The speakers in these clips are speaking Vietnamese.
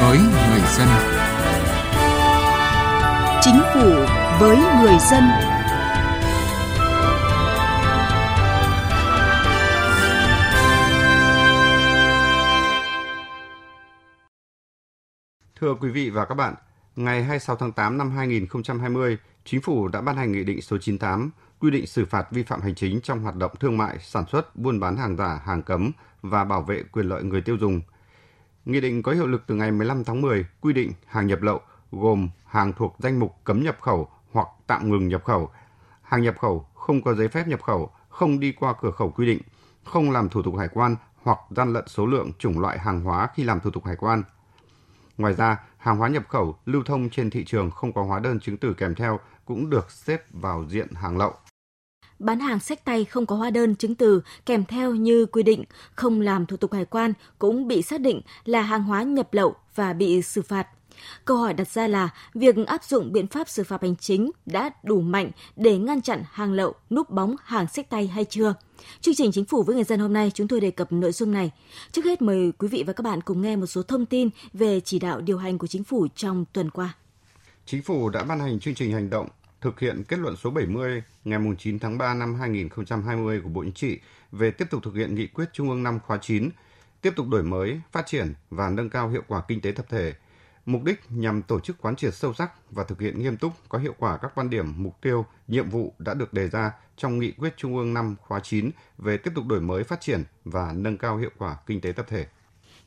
với người dân. Chính phủ với người dân. Thưa quý vị và các bạn, ngày 26 tháng 8 năm 2020, Chính phủ đã ban hành Nghị định số 98 quy định xử phạt vi phạm hành chính trong hoạt động thương mại, sản xuất, buôn bán hàng giả, hàng cấm và bảo vệ quyền lợi người tiêu dùng. Nghị định có hiệu lực từ ngày 15 tháng 10 quy định hàng nhập lậu gồm hàng thuộc danh mục cấm nhập khẩu hoặc tạm ngừng nhập khẩu, hàng nhập khẩu không có giấy phép nhập khẩu, không đi qua cửa khẩu quy định, không làm thủ tục hải quan hoặc gian lận số lượng chủng loại hàng hóa khi làm thủ tục hải quan. Ngoài ra, hàng hóa nhập khẩu lưu thông trên thị trường không có hóa đơn chứng từ kèm theo cũng được xếp vào diện hàng lậu bán hàng sách tay không có hóa đơn chứng từ kèm theo như quy định, không làm thủ tục hải quan cũng bị xác định là hàng hóa nhập lậu và bị xử phạt. Câu hỏi đặt ra là việc áp dụng biện pháp xử phạt hành chính đã đủ mạnh để ngăn chặn hàng lậu, núp bóng hàng sách tay hay chưa? Chương trình Chính phủ với người dân hôm nay chúng tôi đề cập nội dung này. Trước hết mời quý vị và các bạn cùng nghe một số thông tin về chỉ đạo điều hành của Chính phủ trong tuần qua. Chính phủ đã ban hành chương trình hành động thực hiện kết luận số 70 ngày 9 tháng 3 năm 2020 của Bộ Chính trị về tiếp tục thực hiện nghị quyết Trung ương 5 khóa 9, tiếp tục đổi mới, phát triển và nâng cao hiệu quả kinh tế tập thể. Mục đích nhằm tổ chức quán triệt sâu sắc và thực hiện nghiêm túc có hiệu quả các quan điểm, mục tiêu, nhiệm vụ đã được đề ra trong nghị quyết Trung ương 5 khóa 9 về tiếp tục đổi mới, phát triển và nâng cao hiệu quả kinh tế tập thể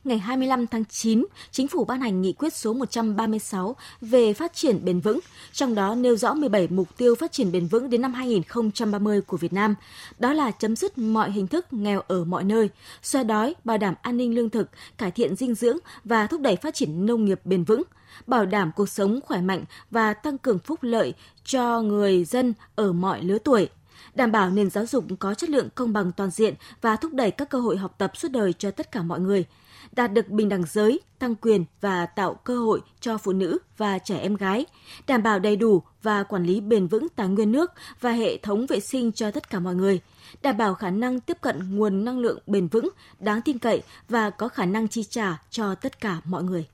ngày 25 tháng 9, Chính phủ ban hành nghị quyết số 136 về phát triển bền vững, trong đó nêu rõ 17 mục tiêu phát triển bền vững đến năm 2030 của Việt Nam. Đó là chấm dứt mọi hình thức nghèo ở mọi nơi, xoa đói, bảo đảm an ninh lương thực, cải thiện dinh dưỡng và thúc đẩy phát triển nông nghiệp bền vững bảo đảm cuộc sống khỏe mạnh và tăng cường phúc lợi cho người dân ở mọi lứa tuổi đảm bảo nền giáo dục có chất lượng công bằng toàn diện và thúc đẩy các cơ hội học tập suốt đời cho tất cả mọi người, đạt được bình đẳng giới, tăng quyền và tạo cơ hội cho phụ nữ và trẻ em gái, đảm bảo đầy đủ và quản lý bền vững tài nguyên nước và hệ thống vệ sinh cho tất cả mọi người, đảm bảo khả năng tiếp cận nguồn năng lượng bền vững, đáng tin cậy và có khả năng chi trả cho tất cả mọi người.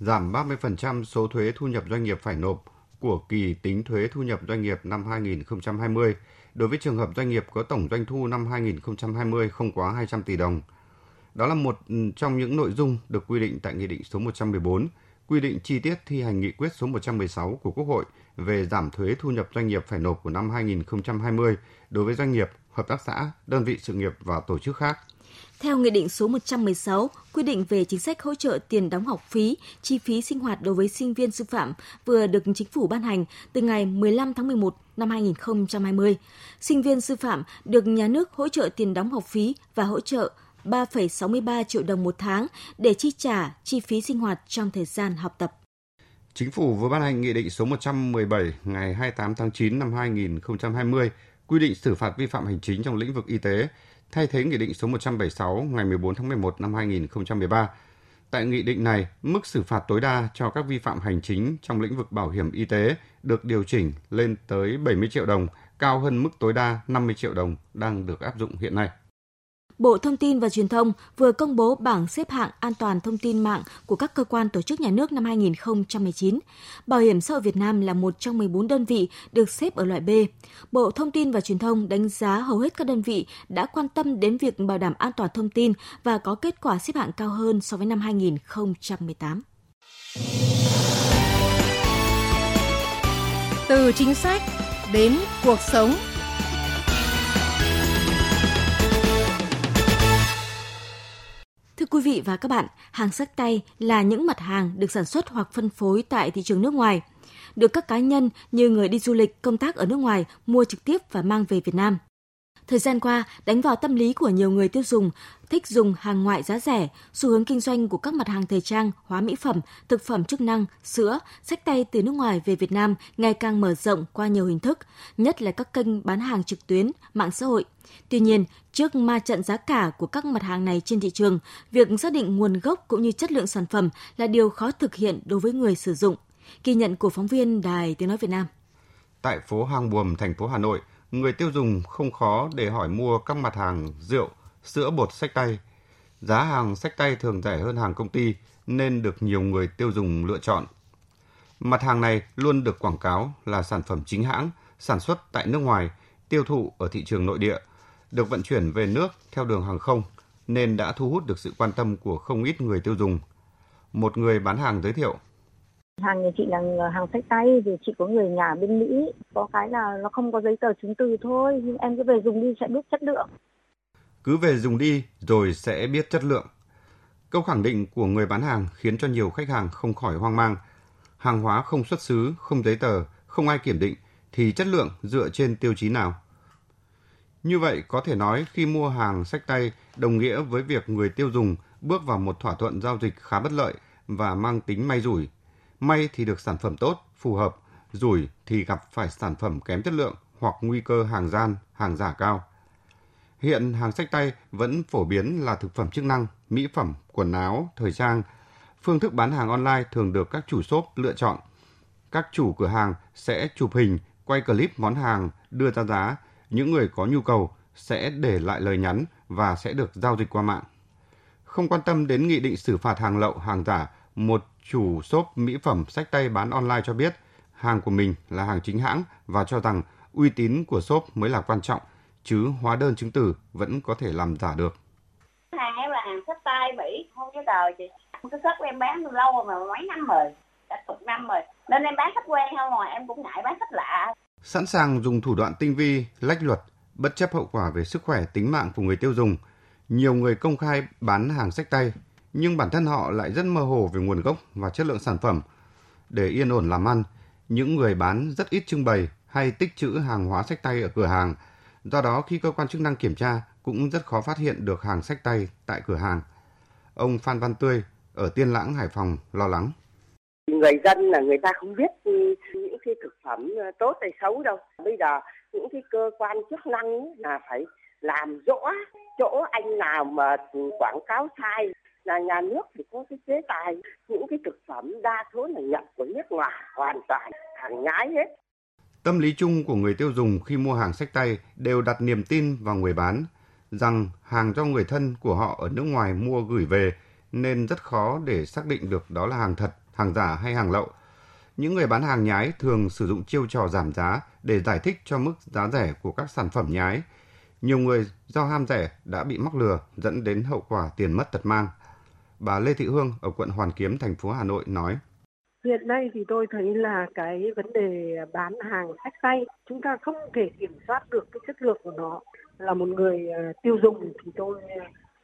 Giảm 30% số thuế thu nhập doanh nghiệp phải nộp của kỳ tính thuế thu nhập doanh nghiệp năm 2020 đối với trường hợp doanh nghiệp có tổng doanh thu năm 2020 không quá 200 tỷ đồng – đó là một ừ, trong những nội dung được quy định tại Nghị định số 114, quy định chi tiết thi hành nghị quyết số 116 của Quốc hội về giảm thuế thu nhập doanh nghiệp phải nộp của năm 2020 đối với doanh nghiệp, hợp tác xã, đơn vị sự nghiệp và tổ chức khác. Theo Nghị định số 116, quy định về chính sách hỗ trợ tiền đóng học phí, chi phí sinh hoạt đối với sinh viên sư phạm vừa được chính phủ ban hành từ ngày 15 tháng 11 năm 2020. Sinh viên sư phạm được nhà nước hỗ trợ tiền đóng học phí và hỗ trợ 3,63 triệu đồng một tháng để chi trả chi phí sinh hoạt trong thời gian học tập. Chính phủ vừa ban hành Nghị định số 117 ngày 28 tháng 9 năm 2020 quy định xử phạt vi phạm hành chính trong lĩnh vực y tế, thay thế Nghị định số 176 ngày 14 tháng 11 năm 2013. Tại nghị định này, mức xử phạt tối đa cho các vi phạm hành chính trong lĩnh vực bảo hiểm y tế được điều chỉnh lên tới 70 triệu đồng, cao hơn mức tối đa 50 triệu đồng đang được áp dụng hiện nay. Bộ Thông tin và Truyền thông vừa công bố bảng xếp hạng an toàn thông tin mạng của các cơ quan tổ chức nhà nước năm 2019. Bảo hiểm xã hội Việt Nam là một trong 14 đơn vị được xếp ở loại B. Bộ Thông tin và Truyền thông đánh giá hầu hết các đơn vị đã quan tâm đến việc bảo đảm an toàn thông tin và có kết quả xếp hạng cao hơn so với năm 2018. Từ chính sách đến cuộc sống Thưa quý vị và các bạn, hàng sách tay là những mặt hàng được sản xuất hoặc phân phối tại thị trường nước ngoài, được các cá nhân như người đi du lịch, công tác ở nước ngoài mua trực tiếp và mang về Việt Nam. Thời gian qua, đánh vào tâm lý của nhiều người tiêu dùng thích dùng hàng ngoại giá rẻ, xu hướng kinh doanh của các mặt hàng thời trang, hóa mỹ phẩm, thực phẩm chức năng, sữa, sách tay từ nước ngoài về Việt Nam ngày càng mở rộng qua nhiều hình thức, nhất là các kênh bán hàng trực tuyến, mạng xã hội. Tuy nhiên, trước ma trận giá cả của các mặt hàng này trên thị trường, việc xác định nguồn gốc cũng như chất lượng sản phẩm là điều khó thực hiện đối với người sử dụng. Ghi nhận của phóng viên Đài Tiếng Nói Việt Nam. Tại phố Hàng Buồm, thành phố Hà Nội, người tiêu dùng không khó để hỏi mua các mặt hàng rượu, sữa bột sách tay. Giá hàng sách tay thường rẻ hơn hàng công ty nên được nhiều người tiêu dùng lựa chọn. Mặt hàng này luôn được quảng cáo là sản phẩm chính hãng, sản xuất tại nước ngoài, tiêu thụ ở thị trường nội địa, được vận chuyển về nước theo đường hàng không nên đã thu hút được sự quan tâm của không ít người tiêu dùng. Một người bán hàng giới thiệu. Hàng nhà chị là hàng sách tay vì chị có người nhà bên Mỹ, có cái là nó không có giấy tờ chứng từ thôi, nhưng em cứ về dùng đi sẽ biết chất lượng. Cứ về dùng đi rồi sẽ biết chất lượng. Câu khẳng định của người bán hàng khiến cho nhiều khách hàng không khỏi hoang mang. Hàng hóa không xuất xứ, không giấy tờ, không ai kiểm định thì chất lượng dựa trên tiêu chí nào? Như vậy có thể nói khi mua hàng sách tay đồng nghĩa với việc người tiêu dùng bước vào một thỏa thuận giao dịch khá bất lợi và mang tính may rủi. May thì được sản phẩm tốt, phù hợp, rủi thì gặp phải sản phẩm kém chất lượng hoặc nguy cơ hàng gian, hàng giả cao. Hiện hàng sách tay vẫn phổ biến là thực phẩm chức năng, mỹ phẩm, quần áo, thời trang. Phương thức bán hàng online thường được các chủ shop lựa chọn. Các chủ cửa hàng sẽ chụp hình, quay clip món hàng, đưa ra giá. Những người có nhu cầu sẽ để lại lời nhắn và sẽ được giao dịch qua mạng. Không quan tâm đến nghị định xử phạt hàng lậu, hàng giả, một chủ shop mỹ phẩm sách tay bán online cho biết hàng của mình là hàng chính hãng và cho rằng uy tín của shop mới là quan trọng, chứ hóa đơn chứng từ vẫn có thể làm giả được. Hàng em là hàng sách tay Mỹ, không có tờ chị. Cái sách của em bán lâu rồi mà mấy năm rồi, cả chục năm rồi. Nên em bán sách quen không mà em cũng ngại bán sách lạ. Sẵn sàng dùng thủ đoạn tinh vi, lách luật, bất chấp hậu quả về sức khỏe, tính mạng của người tiêu dùng. Nhiều người công khai bán hàng sách tay, nhưng bản thân họ lại rất mơ hồ về nguồn gốc và chất lượng sản phẩm. Để yên ổn làm ăn, những người bán rất ít trưng bày hay tích trữ hàng hóa sách tay ở cửa hàng. Do đó khi cơ quan chức năng kiểm tra cũng rất khó phát hiện được hàng sách tay tại cửa hàng. Ông Phan Văn Tươi ở Tiên Lãng, Hải Phòng lo lắng. Người dân là người ta không biết những cái thực phẩm tốt hay xấu đâu. Bây giờ những cái cơ quan chức năng là phải làm rõ chỗ anh nào mà quảng cáo sai là nhà nước thì có cái chế tài những cái thực phẩm đa số là nhập của nước ngoài hoàn toàn hàng nhái hết Tâm lý chung của người tiêu dùng khi mua hàng sách tay đều đặt niềm tin vào người bán rằng hàng do người thân của họ ở nước ngoài mua gửi về nên rất khó để xác định được đó là hàng thật, hàng giả hay hàng lậu. Những người bán hàng nhái thường sử dụng chiêu trò giảm giá để giải thích cho mức giá rẻ của các sản phẩm nhái. Nhiều người do ham rẻ đã bị mắc lừa dẫn đến hậu quả tiền mất tật mang. Bà Lê Thị Hương ở quận Hoàn Kiếm, thành phố Hà Nội nói. Hiện nay thì tôi thấy là cái vấn đề bán hàng sách tay chúng ta không thể kiểm soát được cái chất lượng của nó. Là một người ờ, tiêu dùng thì tôi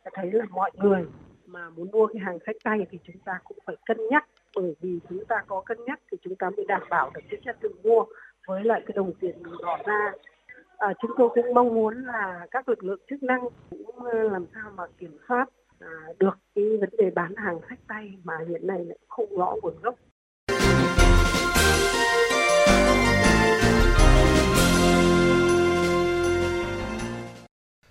ờ, thấy là mọi người mà muốn mua cái hàng sách tay thì chúng ta cũng phải cân nhắc bởi vì chúng ta có cân nhắc thì chúng ta mới đảm bảo được cái chất lượng mua với lại cái đồng tiền mình bỏ ra. À, chúng tôi cũng mong muốn là các lực lượng chức năng cũng ờ, làm sao mà kiểm soát À, được cái vấn đề bán hàng sách tay mà hiện nay lại không rõ nguồn gốc.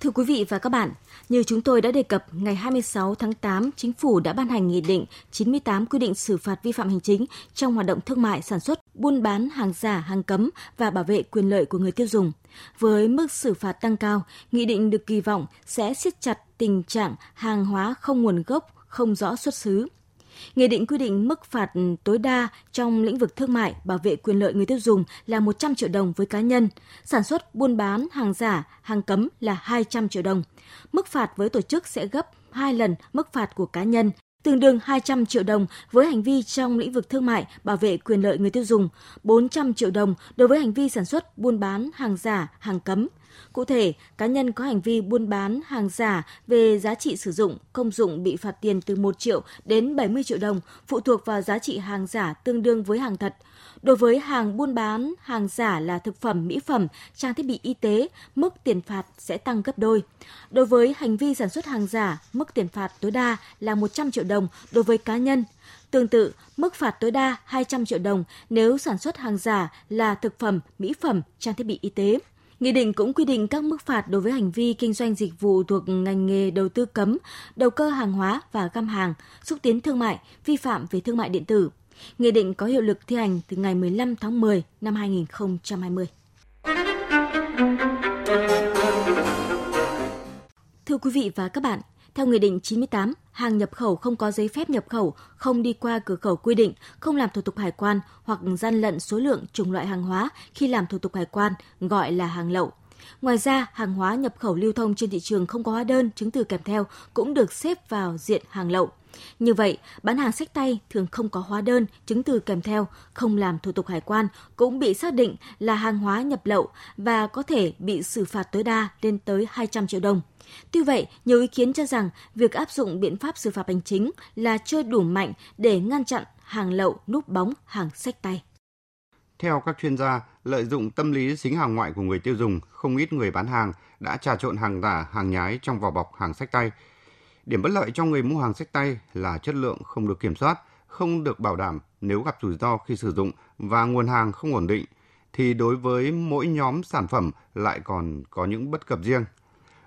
Thưa quý vị và các bạn, như chúng tôi đã đề cập, ngày 26 tháng 8, Chính phủ đã ban hành Nghị định 98 quy định xử phạt vi phạm hành chính trong hoạt động thương mại, sản xuất, buôn bán hàng giả, hàng cấm và bảo vệ quyền lợi của người tiêu dùng. Với mức xử phạt tăng cao, Nghị định được kỳ vọng sẽ siết chặt tình trạng hàng hóa không nguồn gốc, không rõ xuất xứ. Nghị định quy định mức phạt tối đa trong lĩnh vực thương mại bảo vệ quyền lợi người tiêu dùng là 100 triệu đồng với cá nhân, sản xuất buôn bán hàng giả, hàng cấm là 200 triệu đồng. Mức phạt với tổ chức sẽ gấp 2 lần mức phạt của cá nhân, tương đương 200 triệu đồng với hành vi trong lĩnh vực thương mại bảo vệ quyền lợi người tiêu dùng, 400 triệu đồng đối với hành vi sản xuất buôn bán hàng giả, hàng cấm, Cụ thể, cá nhân có hành vi buôn bán hàng giả về giá trị sử dụng, công dụng bị phạt tiền từ 1 triệu đến 70 triệu đồng, phụ thuộc vào giá trị hàng giả tương đương với hàng thật. Đối với hàng buôn bán, hàng giả là thực phẩm, mỹ phẩm, trang thiết bị y tế, mức tiền phạt sẽ tăng gấp đôi. Đối với hành vi sản xuất hàng giả, mức tiền phạt tối đa là 100 triệu đồng đối với cá nhân. Tương tự, mức phạt tối đa 200 triệu đồng nếu sản xuất hàng giả là thực phẩm, mỹ phẩm, trang thiết bị y tế. Nghị định cũng quy định các mức phạt đối với hành vi kinh doanh dịch vụ thuộc ngành nghề đầu tư cấm, đầu cơ hàng hóa và găm hàng, xúc tiến thương mại, vi phạm về thương mại điện tử. Nghị định có hiệu lực thi hành từ ngày 15 tháng 10 năm 2020. Thưa quý vị và các bạn, theo Nghị định 98, hàng nhập khẩu không có giấy phép nhập khẩu, không đi qua cửa khẩu quy định, không làm thủ tục hải quan hoặc gian lận số lượng chủng loại hàng hóa khi làm thủ tục hải quan gọi là hàng lậu. Ngoài ra, hàng hóa nhập khẩu lưu thông trên thị trường không có hóa đơn, chứng từ kèm theo cũng được xếp vào diện hàng lậu. Như vậy, bán hàng sách tay thường không có hóa đơn, chứng từ kèm theo, không làm thủ tục hải quan cũng bị xác định là hàng hóa nhập lậu và có thể bị xử phạt tối đa lên tới 200 triệu đồng. Tuy vậy, nhiều ý kiến cho rằng việc áp dụng biện pháp xử phạt hành chính là chưa đủ mạnh để ngăn chặn hàng lậu núp bóng hàng sách tay. Theo các chuyên gia, lợi dụng tâm lý xính hàng ngoại của người tiêu dùng, không ít người bán hàng đã trà trộn hàng giả, hàng nhái trong vỏ bọc hàng sách tay. Điểm bất lợi cho người mua hàng sách tay là chất lượng không được kiểm soát, không được bảo đảm nếu gặp rủi ro khi sử dụng và nguồn hàng không ổn định thì đối với mỗi nhóm sản phẩm lại còn có những bất cập riêng.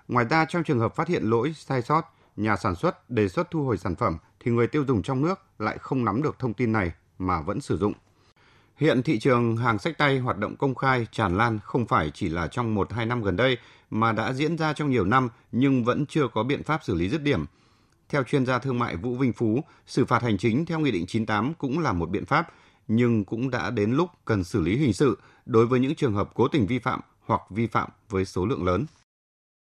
Ngoài ra trong trường hợp phát hiện lỗi sai sót, nhà sản xuất đề xuất thu hồi sản phẩm thì người tiêu dùng trong nước lại không nắm được thông tin này mà vẫn sử dụng. Hiện thị trường hàng sách tay hoạt động công khai tràn lan không phải chỉ là trong 1-2 năm gần đây mà đã diễn ra trong nhiều năm nhưng vẫn chưa có biện pháp xử lý dứt điểm. Theo chuyên gia thương mại Vũ Vinh Phú, xử phạt hành chính theo Nghị định 98 cũng là một biện pháp, nhưng cũng đã đến lúc cần xử lý hình sự đối với những trường hợp cố tình vi phạm hoặc vi phạm với số lượng lớn.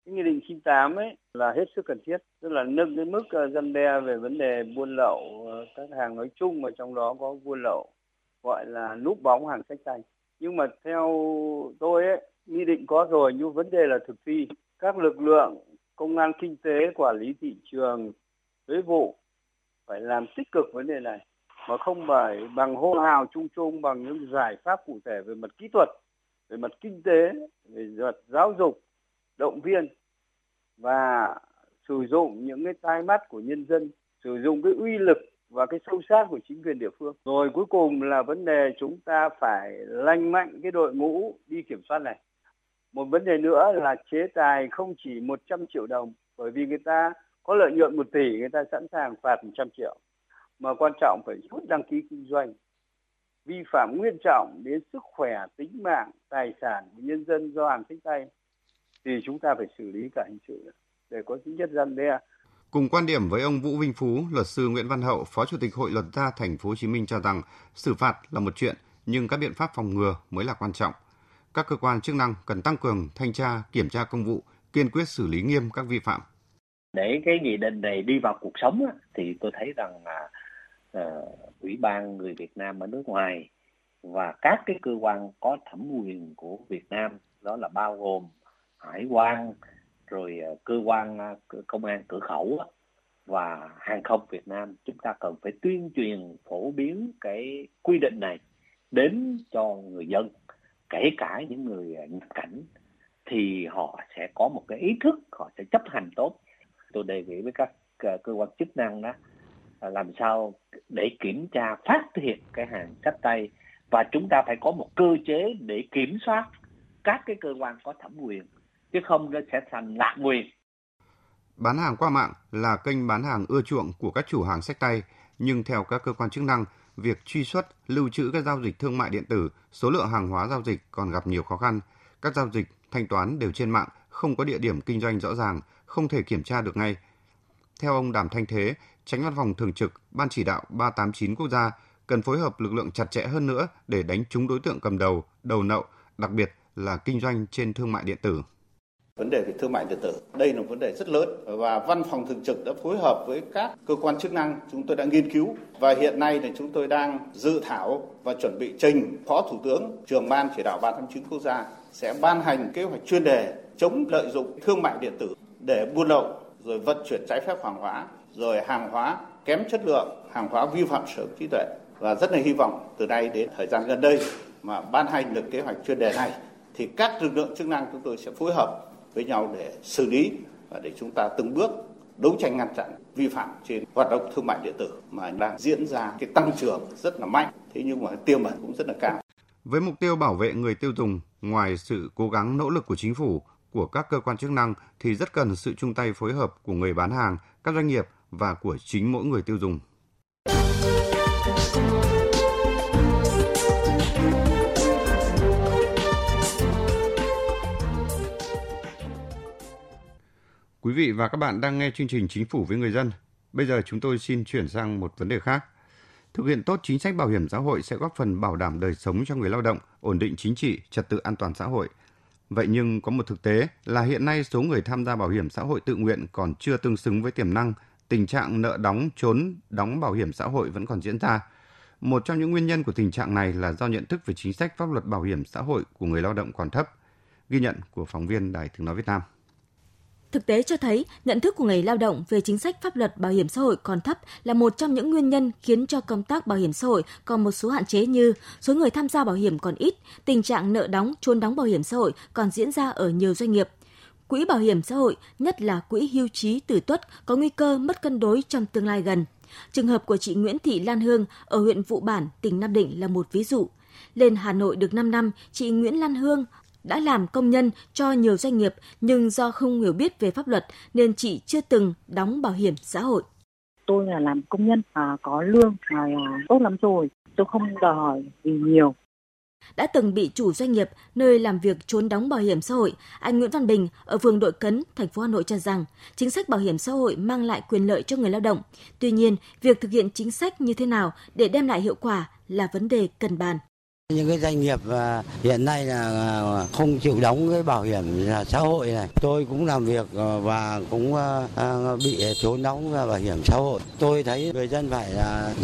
Nghị định 98 ấy là hết sức cần thiết, tức là nâng cái mức ờ, răn đe về vấn đề buôn lậu ờ, các hàng nói chung và trong đó có buôn lậu gọi là núp bóng hàng sách tay. Nhưng mà theo tôi ấy nghị định có rồi, nhưng vấn đề là thực thi. Các lực lượng công an kinh tế, quản lý thị trường, thuế vụ phải làm tích cực vấn đề này, mà không phải bằng hô hào chung chung, bằng những giải pháp cụ thể về mặt kỹ thuật, về mặt kinh tế, về mặt giáo dục, động viên và sử dụng những cái tai mắt của nhân dân, sử dụng cái uy lực và cái sâu sát của chính quyền địa phương. Rồi cuối cùng là vấn đề chúng ta phải lanh mạnh cái đội ngũ đi kiểm soát này. Một vấn đề nữa là chế tài không chỉ 100 triệu đồng bởi vì người ta có lợi nhuận 1 tỷ người ta sẵn sàng phạt 100 triệu. Mà quan trọng phải rút đăng ký kinh doanh vi phạm nghiêm trọng đến sức khỏe, tính mạng, tài sản của nhân dân do hàng sách tay thì chúng ta phải xử lý cả hình sự để có tính chất răn đe Cùng quan điểm với ông Vũ Vinh Phú, luật sư Nguyễn Văn Hậu, Phó Chủ tịch Hội luật gia Thành phố Hồ Chí Minh cho rằng xử phạt là một chuyện nhưng các biện pháp phòng ngừa mới là quan trọng. Các cơ quan chức năng cần tăng cường thanh tra, kiểm tra công vụ, kiên quyết xử lý nghiêm các vi phạm. Để cái nghị định này đi vào cuộc sống thì tôi thấy rằng là uh, ủy ban người Việt Nam ở nước ngoài và các cái cơ quan có thẩm quyền của Việt Nam đó là bao gồm hải quan rồi ờ, cơ quan ờ, công an cửa khẩu và hàng không Việt Nam, chúng ta cần phải tuyên truyền phổ biến cái quy định này đến cho người dân, kể cả những người ờ, nhập cảnh, thì họ sẽ có một cái ý thức, họ sẽ chấp hành tốt. Tôi đề nghị với các cơ quan chức năng đó làm sao để kiểm tra, phát hiện cái hàng sách tay, và chúng ta phải có một cơ chế để kiểm soát các cái cơ quan có thẩm quyền chứ không nó sẽ thành lạm quyền. Bán hàng qua mạng là kênh bán hàng ưa chuộng của các chủ hàng sách tay, nhưng theo các cơ quan chức năng, việc truy xuất, lưu trữ các giao dịch thương mại điện tử, số lượng hàng hóa giao dịch còn gặp nhiều khó khăn. Các giao dịch, thanh toán đều trên mạng, không có địa điểm kinh doanh rõ ràng, không thể kiểm tra được ngay. Theo ông Đàm Thanh Thế, Tránh Văn phòng Thường trực Ban chỉ đạo 389 quốc gia, cần phối hợp lực lượng chặt chẽ hơn nữa để đánh trúng đối tượng cầm đầu, đầu nậu, đặc biệt là kinh doanh trên thương mại điện tử vấn đề về thương mại điện tử. Đây là vấn đề rất lớn và văn phòng thường trực đã phối hợp với các cơ quan chức năng chúng tôi đã nghiên cứu và hiện nay thì chúng tôi đang dự thảo và chuẩn bị trình Phó Thủ tướng trưởng ban chỉ đạo 389 quốc gia sẽ ban hành kế hoạch chuyên đề chống lợi dụng thương mại điện tử để buôn lậu rồi vận chuyển trái phép hàng hóa rồi hàng hóa kém chất lượng, hàng hóa vi phạm sở hữu trí tuệ và rất là hy vọng từ nay đến thời gian gần đây mà ban hành được kế hoạch chuyên đề này thì các lực lượng chức năng chúng tôi sẽ phối hợp với nhau để xử lý và để chúng ta từng bước đấu tranh ngăn chặn vi phạm trên hoạt động thương mại điện tử mà đang diễn ra cái tăng trưởng rất là mạnh thế nhưng mà tiềm ẩn cũng rất là cao. Với mục tiêu bảo vệ người tiêu dùng, ngoài sự cố gắng nỗ lực của chính phủ, của các cơ quan chức năng thì rất cần sự chung tay phối hợp của người bán hàng, các doanh nghiệp và của chính mỗi người tiêu dùng. Quý vị và các bạn đang nghe chương trình Chính phủ với người dân. Bây giờ chúng tôi xin chuyển sang một vấn đề khác. Thực hiện tốt chính sách bảo hiểm xã hội sẽ góp phần bảo đảm đời sống cho người lao động, ổn định chính trị, trật tự an toàn xã hội. Vậy nhưng có một thực tế là hiện nay số người tham gia bảo hiểm xã hội tự nguyện còn chưa tương xứng với tiềm năng, tình trạng nợ đóng trốn đóng bảo hiểm xã hội vẫn còn diễn ra. Một trong những nguyên nhân của tình trạng này là do nhận thức về chính sách pháp luật bảo hiểm xã hội của người lao động còn thấp. Ghi nhận của phóng viên Đài Tiếng Nói Việt Nam. Thực tế cho thấy, nhận thức của người lao động về chính sách pháp luật bảo hiểm xã hội còn thấp là một trong những nguyên nhân khiến cho công tác bảo hiểm xã hội còn một số hạn chế như số người tham gia bảo hiểm còn ít, tình trạng nợ đóng, trốn đóng bảo hiểm xã hội còn diễn ra ở nhiều doanh nghiệp. Quỹ bảo hiểm xã hội, nhất là quỹ hưu trí tử tuất có nguy cơ mất cân đối trong tương lai gần. Trường hợp của chị Nguyễn Thị Lan Hương ở huyện Vụ Bản, tỉnh Nam Định là một ví dụ. Lên Hà Nội được 5 năm, chị Nguyễn Lan Hương đã làm công nhân cho nhiều doanh nghiệp nhưng do không hiểu biết về pháp luật nên chị chưa từng đóng bảo hiểm xã hội. Tôi là làm công nhân à, có lương à, tốt lắm rồi, tôi không đòi hỏi gì nhiều. Đã từng bị chủ doanh nghiệp nơi làm việc trốn đóng bảo hiểm xã hội, anh Nguyễn Văn Bình ở phường Đội Cấn, thành phố Hà Nội cho rằng chính sách bảo hiểm xã hội mang lại quyền lợi cho người lao động. Tuy nhiên, việc thực hiện chính sách như thế nào để đem lại hiệu quả là vấn đề cần bàn. Những cái doanh nghiệp à, hiện nay là à, không chịu đóng cái bảo hiểm xã hội này. Tôi cũng làm việc à, và cũng bị trốn đóng bảo hiểm xã hội. Tôi thấy người dân phải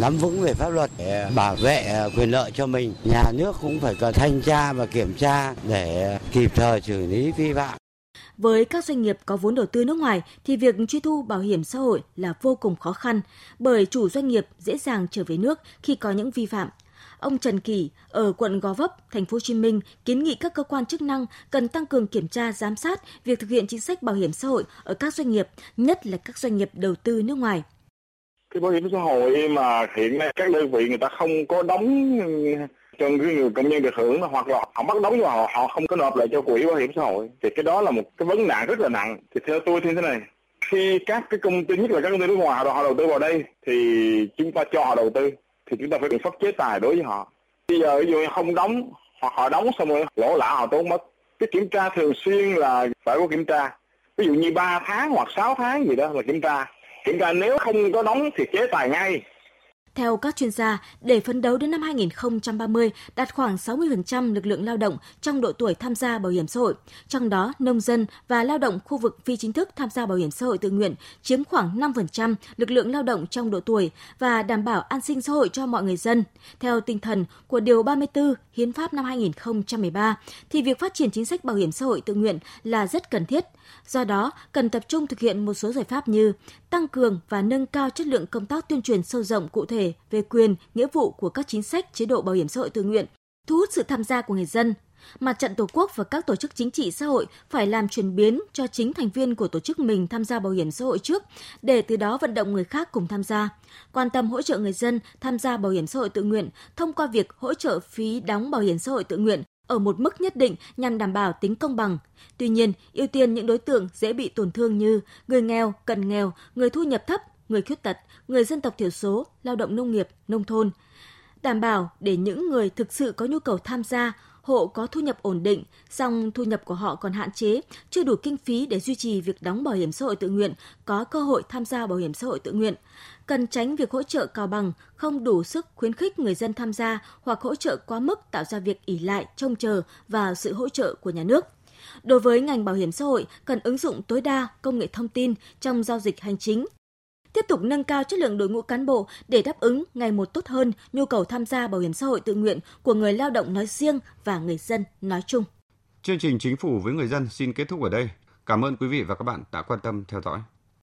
nắm vững về pháp luật để bảo vệ quyền lợi cho mình. Nhà nước cũng phải cần thanh tra và kiểm tra để kịp thời xử lý vi phạm. Với các doanh nghiệp có vốn đầu tư nước ngoài thì việc truy thu bảo hiểm xã hội là vô cùng khó khăn, bởi chủ doanh nghiệp dễ dàng trở về nước khi có những vi phạm Ông Trần Kỳ ở quận Gò Vấp, thành phố Hồ Chí Minh kiến nghị các cơ quan chức năng cần tăng cường kiểm tra giám sát việc thực hiện chính sách bảo hiểm xã hội ở các doanh nghiệp, nhất là các doanh nghiệp đầu tư nước ngoài. Cái bảo hiểm xã hội mà hiện nay các đơn vị người ta không có đóng cho người công nhân được hưởng hoặc là họ bắt đóng nhưng mà họ, họ không có nộp lại cho quỹ bảo hiểm xã hội thì cái đó là một cái vấn nạn rất là nặng thì theo tôi thì thế này khi các cái công ty nhất là các công ty nước ngoài họ đầu tư vào đây thì chúng ta cho họ đầu tư thì chúng ta phải biện pháp chế tài đối với họ. Bây giờ ví dụ không đóng hoặc họ đóng xong rồi lỗ lã họ tốn mất. Cái kiểm tra thường xuyên là phải có kiểm tra. Ví dụ như 3 tháng hoặc 6 tháng gì đó là kiểm tra. Kiểm tra nếu không có đóng thì chế tài ngay theo các chuyên gia, để phấn đấu đến năm 2030 đạt khoảng 60% lực lượng lao động trong độ tuổi tham gia bảo hiểm xã hội, trong đó nông dân và lao động khu vực phi chính thức tham gia bảo hiểm xã hội tự nguyện chiếm khoảng 5% lực lượng lao động trong độ tuổi và đảm bảo an sinh xã hội cho mọi người dân. Theo tinh thần của Điều 34 Hiến pháp năm 2013, thì việc phát triển chính sách bảo hiểm xã hội tự nguyện là rất cần thiết. Do đó, cần tập trung thực hiện một số giải pháp như tăng cường và nâng cao chất lượng công tác tuyên truyền sâu rộng cụ thể về quyền, nghĩa vụ của các chính sách chế độ bảo hiểm xã hội tự nguyện, thu hút sự tham gia của người dân. Mặt trận Tổ quốc và các tổ chức chính trị xã hội phải làm chuyển biến cho chính thành viên của tổ chức mình tham gia bảo hiểm xã hội trước, để từ đó vận động người khác cùng tham gia. Quan tâm hỗ trợ người dân tham gia bảo hiểm xã hội tự nguyện thông qua việc hỗ trợ phí đóng bảo hiểm xã hội tự nguyện ở một mức nhất định nhằm đảm bảo tính công bằng. Tuy nhiên, ưu tiên những đối tượng dễ bị tổn thương như người nghèo, cận nghèo, người thu nhập thấp, người khuyết tật, người dân tộc thiểu số, lao động nông nghiệp, nông thôn. Đảm bảo để những người thực sự có nhu cầu tham gia, hộ có thu nhập ổn định, song thu nhập của họ còn hạn chế, chưa đủ kinh phí để duy trì việc đóng bảo hiểm xã hội tự nguyện, có cơ hội tham gia bảo hiểm xã hội tự nguyện. Cần tránh việc hỗ trợ cao bằng, không đủ sức khuyến khích người dân tham gia hoặc hỗ trợ quá mức tạo ra việc ỉ lại, trông chờ và sự hỗ trợ của nhà nước. Đối với ngành bảo hiểm xã hội, cần ứng dụng tối đa công nghệ thông tin trong giao dịch hành chính, tiếp tục nâng cao chất lượng đội ngũ cán bộ để đáp ứng ngày một tốt hơn nhu cầu tham gia bảo hiểm xã hội tự nguyện của người lao động nói riêng và người dân nói chung. Chương trình Chính phủ với người dân xin kết thúc ở đây. Cảm ơn quý vị và các bạn đã quan tâm theo dõi.